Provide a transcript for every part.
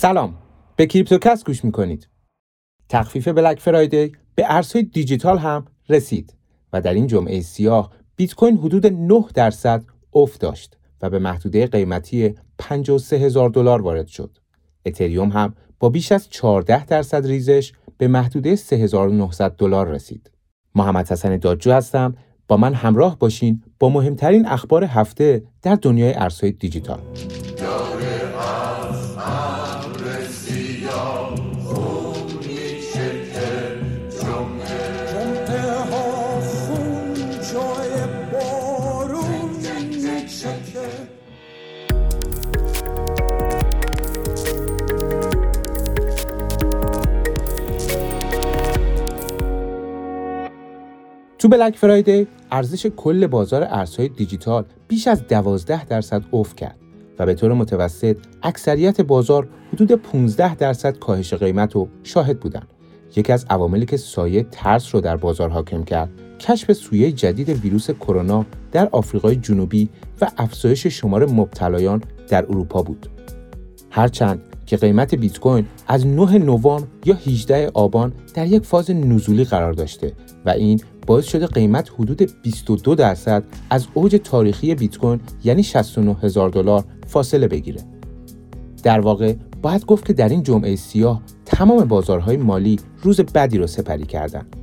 سلام به کریپتوکست گوش می‌کنید تخفیف بلک فرایدی به ارزهای دیجیتال هم رسید و در این جمعه سیاه بیت کوین حدود 9 درصد افت داشت و به محدوده قیمتی 53 هزار دلار وارد شد. اتریوم هم با بیش از 14 درصد ریزش به محدوده 3900 دلار رسید. محمد حسن دادجو هستم با من همراه باشین با مهمترین اخبار هفته در دنیای ارزهای دیجیتال. تو بلک فرایدی ارزش کل بازار ارزهای دیجیتال بیش از 12 درصد افت کرد و به طور متوسط اکثریت بازار حدود 15 درصد کاهش قیمت رو شاهد بودند. یکی از عواملی که سایه ترس رو در بازار حاکم کرد کشف سویه جدید ویروس کرونا در آفریقای جنوبی و افزایش شمار مبتلایان در اروپا بود. هرچند که قیمت بیت کوین از 9 نوامبر یا 18 آبان در یک فاز نزولی قرار داشته و این باعث شده قیمت حدود 22 درصد از اوج تاریخی بیت کوین یعنی 69 هزار دلار فاصله بگیره. در واقع باید گفت که در این جمعه سیاه تمام بازارهای مالی روز بدی را سپری کردند.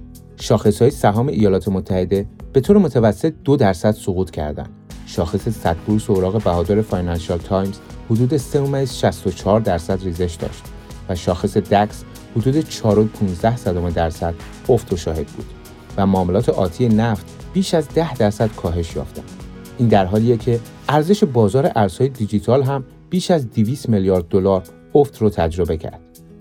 های سهام ایالات متحده به طور متوسط دو درصد سقوط کردند. شاخص صد بورس اوراق بهادار فاینانشال تایمز حدود 3.64 درصد ریزش داشت و شاخص دکس حدود 4.15 درصد افت و شاهد بود. و معاملات آتی نفت بیش از 10 درصد کاهش یافتند. این در حالیه که ارزش بازار ارزهای دیجیتال هم بیش از 200 میلیارد دلار افت رو تجربه کرد.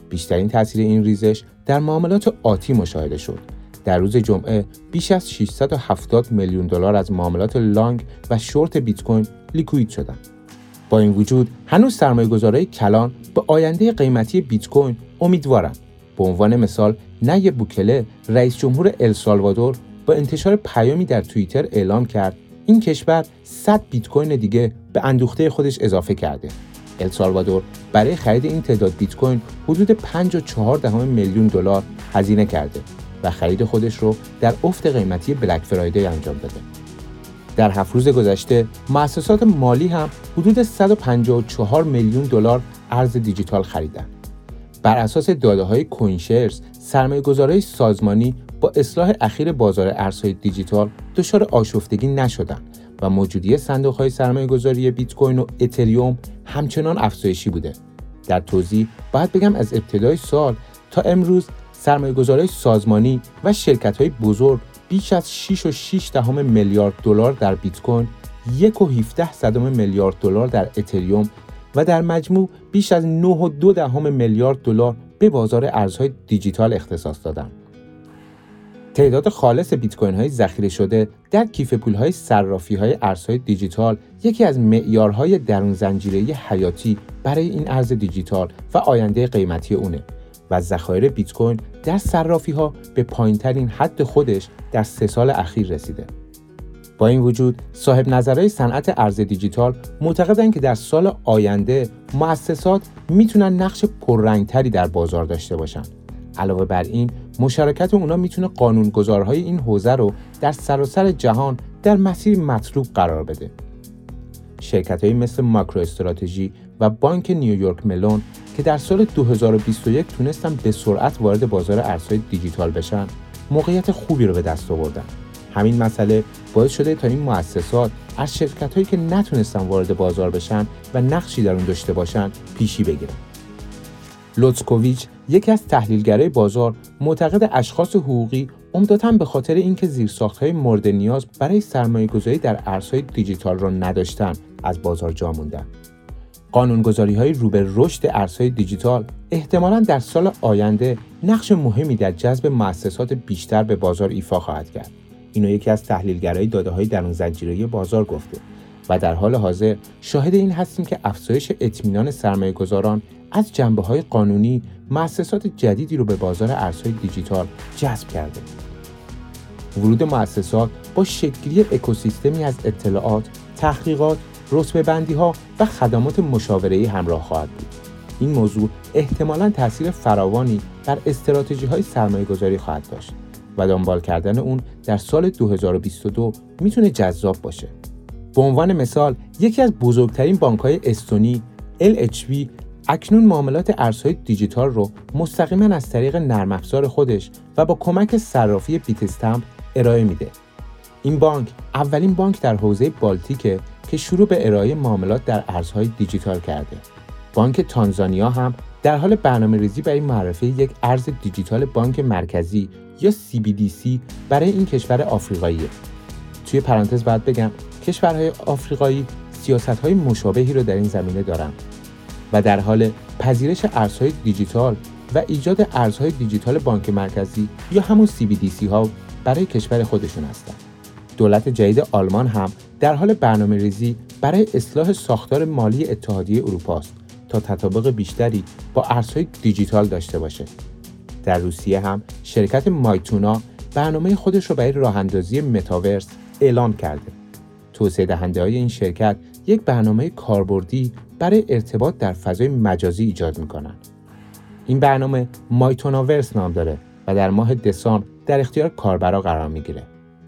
بیشترین تاثیر این ریزش در معاملات آتی مشاهده شد. در روز جمعه بیش از 670 میلیون دلار از معاملات لانگ و شورت بیت کوین لیکوید شدند. با این وجود هنوز سرمایه‌گذارای کلان به آینده قیمتی بیت کوین امیدوارند. به عنوان مثال نیب بوکله رئیس جمهور السالوادور با انتشار پیامی در توییتر اعلام کرد این کشور 100 بیت کوین دیگه به اندوخته خودش اضافه کرده. السالوادور برای خرید این تعداد بیت کوین حدود 5.4 میلیون دلار هزینه کرده و خرید خودش رو در افت قیمتی بلک فرایدی انجام داده. در هفت روز گذشته مؤسسات مالی هم حدود 154 میلیون دلار ارز دیجیتال خریدند. بر اساس داده های کوینشرز سرمایه سازمانی با اصلاح اخیر بازار ارزهای دیجیتال دچار آشفتگی نشدند و موجودی صندوق های سرمایه گذاری بیت کوین و اتریوم همچنان افزایشی بوده. در توضیح باید بگم از ابتدای سال تا امروز سرمایه سازمانی و شرکت های بزرگ بیش از 6 و 6 دهم میلیارد دلار در بیت کوین، 1 و 17 صدم میلیارد دلار در اتریوم و در مجموع بیش از 9.2 دهم میلیارد دلار به بازار ارزهای دیجیتال اختصاص دادند. تعداد خالص بیت کوین های ذخیره شده در کیف پول های صرافی های ارزهای دیجیتال یکی از معیارهای درون زنجیره حیاتی برای این ارز دیجیتال و آینده قیمتی اونه و ذخایر بیت کوین در صرافی ها به پایینترین حد خودش در سه سال اخیر رسیده. با این وجود صاحب نظرهای صنعت ارز دیجیتال معتقدند که در سال آینده مؤسسات می‌تونن نقش پررنگتری در بازار داشته باشن. علاوه بر این مشارکت اونا می‌تونه قانونگذارهای این حوزه رو در سراسر جهان در مسیر مطلوب قرار بده. شرکت مثل ماکرو استراتژی و بانک نیویورک ملون که در سال 2021 تونستن به سرعت وارد بازار ارزهای دیجیتال بشن موقعیت خوبی رو به دست آوردن همین مسئله باعث شده تا این مؤسسات از شرکت هایی که نتونستن وارد بازار بشن و نقشی در اون داشته باشن پیشی بگیرن. لوتسکوویچ یکی از تحلیلگرای بازار معتقده اشخاص حقوقی عمدتا به خاطر اینکه زیرساختهای مورد نیاز برای سرمایه گذاری در ارزهای دیجیتال را نداشتن از بازار جا موندن. قانونگذاری های رو رشد ارزهای دیجیتال احتمالا در سال آینده نقش مهمی در جذب مؤسسات بیشتر به بازار ایفا خواهد کرد. اینو یکی از تحلیلگرای داده های درون زنجیره بازار گفته و در حال حاضر شاهد این هستیم که افزایش اطمینان سرمایه گذاران از جنبه های قانونی مؤسسات جدیدی رو به بازار ارزهای دیجیتال جذب کرده. ورود مؤسسات با شکلی اکوسیستمی از اطلاعات، تحقیقات، رتبه و خدمات مشاوره همراه خواهد بود. این موضوع احتمالا تاثیر فراوانی بر استراتژی های سرمایه گذاری خواهد داشت و دنبال کردن اون در سال 2022 می‌تونه جذاب باشه. به عنوان مثال یکی از بزرگترین بانک های استونی LHV اکنون معاملات ارزهای دیجیتال رو مستقیما از طریق نرم افزار خودش و با کمک صرافی بیت استمپ ارائه میده. این بانک اولین بانک در حوزه بالتیکه که شروع به ارائه معاملات در ارزهای دیجیتال کرده. بانک تانزانیا هم در حال برنامه ریزی برای معرفی یک ارز دیجیتال بانک مرکزی یا CBDC برای این کشور آفریقاییه. توی پرانتز باید بگم کشورهای آفریقایی سیاست های مشابهی رو در این زمینه دارن و در حال پذیرش ارزهای دیجیتال و ایجاد ارزهای دیجیتال بانک مرکزی یا همون CBDC ها برای کشور خودشون هستند. دولت جدید آلمان هم در حال برنامه ریزی برای اصلاح ساختار مالی اتحادیه اروپا است تا تطابق بیشتری با ارزهای دیجیتال داشته باشه. در روسیه هم شرکت مایتونا برنامه خودش رو برای راه اندازی متاورس اعلام کرده. توسعه دهنده های این شرکت یک برنامه کاربردی برای ارتباط در فضای مجازی ایجاد می‌کنند. این برنامه مایتوناورس نام داره و در ماه دسامبر در اختیار کاربرا قرار می‌گیره.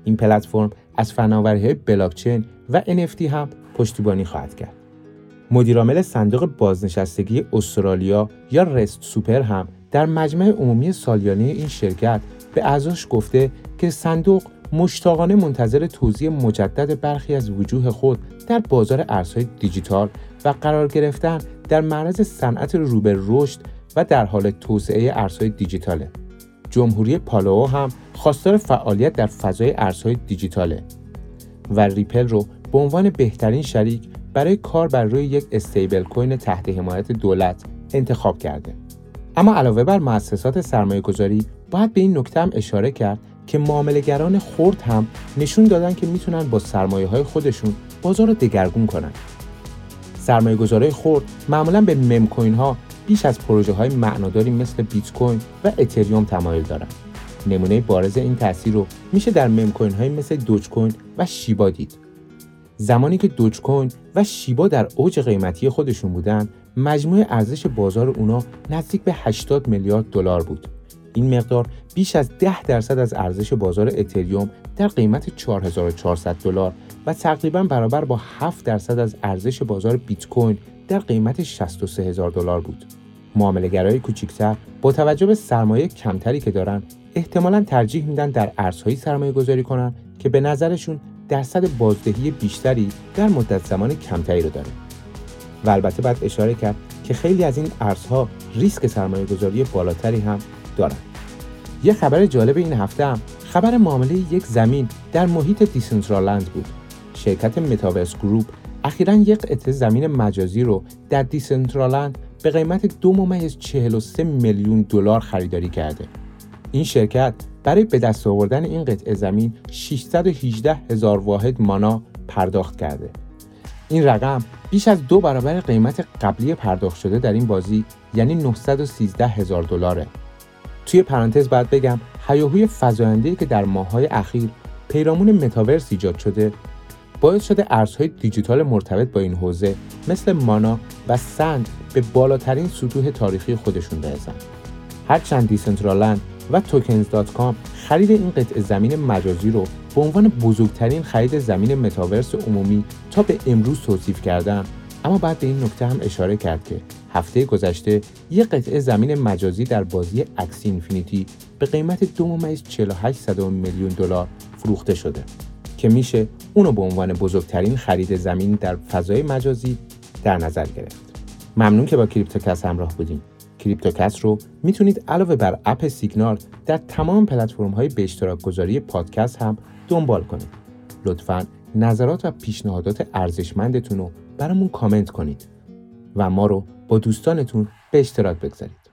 این پلتفرم از فناوری های بلاکچین و NFT هم پشتیبانی خواهد کرد. مدیرعامل صندوق بازنشستگی استرالیا یا رست سوپر هم در مجمع عمومی سالیانه این شرکت به اعضاش گفته که صندوق مشتاقانه منتظر توضیح مجدد برخی از وجوه خود در بازار ارزهای دیجیتال و قرار گرفتن در معرض صنعت روبر رشد و در حال توسعه ارزهای دیجیتاله. جمهوری پالاو هم خواستار فعالیت در فضای ارزهای دیجیتاله و ریپل رو به عنوان بهترین شریک برای کار بر روی یک استیبل کوین تحت حمایت دولت انتخاب کرده. اما علاوه بر مؤسسات سرمایه گذاری باید به این نکته هم اشاره کرد که معاملهگران خرد هم نشون دادن که می‌تونن با سرمایه های خودشون بازار رو دگرگون کنن. سرمایه گذاره خرد معمولا به مم کوین ها بیش از پروژه های معناداری مثل بیت کوین و اتریوم تمایل دارن. نمونه بارز این تاثیر رو میشه در مم کوین های مثل دوج کوین و شیبا دید. زمانی که دوج کوین و شیبا در اوج قیمتی خودشون بودن، مجموع ارزش بازار اونا نزدیک به 80 میلیارد دلار بود. این مقدار بیش از 10 درصد از ارزش بازار اتریوم در قیمت 4400 دلار و تقریبا برابر با 7 درصد از ارزش بازار بیت کوین در قیمت 63000 دلار بود. معاملهگرای کوچکتر با توجه به سرمایه کمتری که دارن احتمالا ترجیح میدن در ارزهایی سرمایه گذاری کنن که به نظرشون درصد بازدهی بیشتری در مدت زمان کمتری رو داره. و البته باید اشاره کرد که خیلی از این ارزها ریسک سرمایه گذاری بالاتری هم دارن. یه خبر جالب این هفته هم خبر معامله یک زمین در محیط Decentraland بود. شرکت Metaverse Group اخیرا یک قطعه زمین مجازی رو در Decentraland به قیمت دو ممیز 43 میلیون دلار خریداری کرده. این شرکت برای به دست آوردن این قطعه زمین 618 هزار واحد MANA پرداخت کرده. این رقم بیش از دو برابر قیمت قبلی پرداخت شده در این بازی یعنی 913 هزار دلاره. توی پرانتز باید بگم هیاهوی فزاینده‌ای که در ماه‌های اخیر پیرامون متاورس ایجاد شده باعث شده ارزهای دیجیتال مرتبط با این حوزه مثل مانا و سند به بالاترین سطوح تاریخی خودشون برسن. هرچند دیسنترالند و توکنز.com خرید این قطع زمین مجازی رو به عنوان بزرگترین خرید زمین متاورس عمومی تا به امروز توصیف کردن اما بعد به این نکته هم اشاره کرد که هفته گذشته یک قطعه زمین مجازی در بازی Axie Infinity به قیمت 2.48 میلیون دلار فروخته شده که میشه اونو به عنوان بزرگترین خرید زمین در فضای مجازی در نظر گرفت. ممنون که با کریپتوکست همراه بودین. کریپتوکست رو می‌تونید علاوه بر اپ سیگنال در تمام پلتفرم های به اشتراک گذاری پادکست هم دنبال کنید. لطفا نظرات و پیشنهادات ارزشمندتون رو برامون کامنت کنید و ما رو با دوستانتون به اشتراک بگذارید.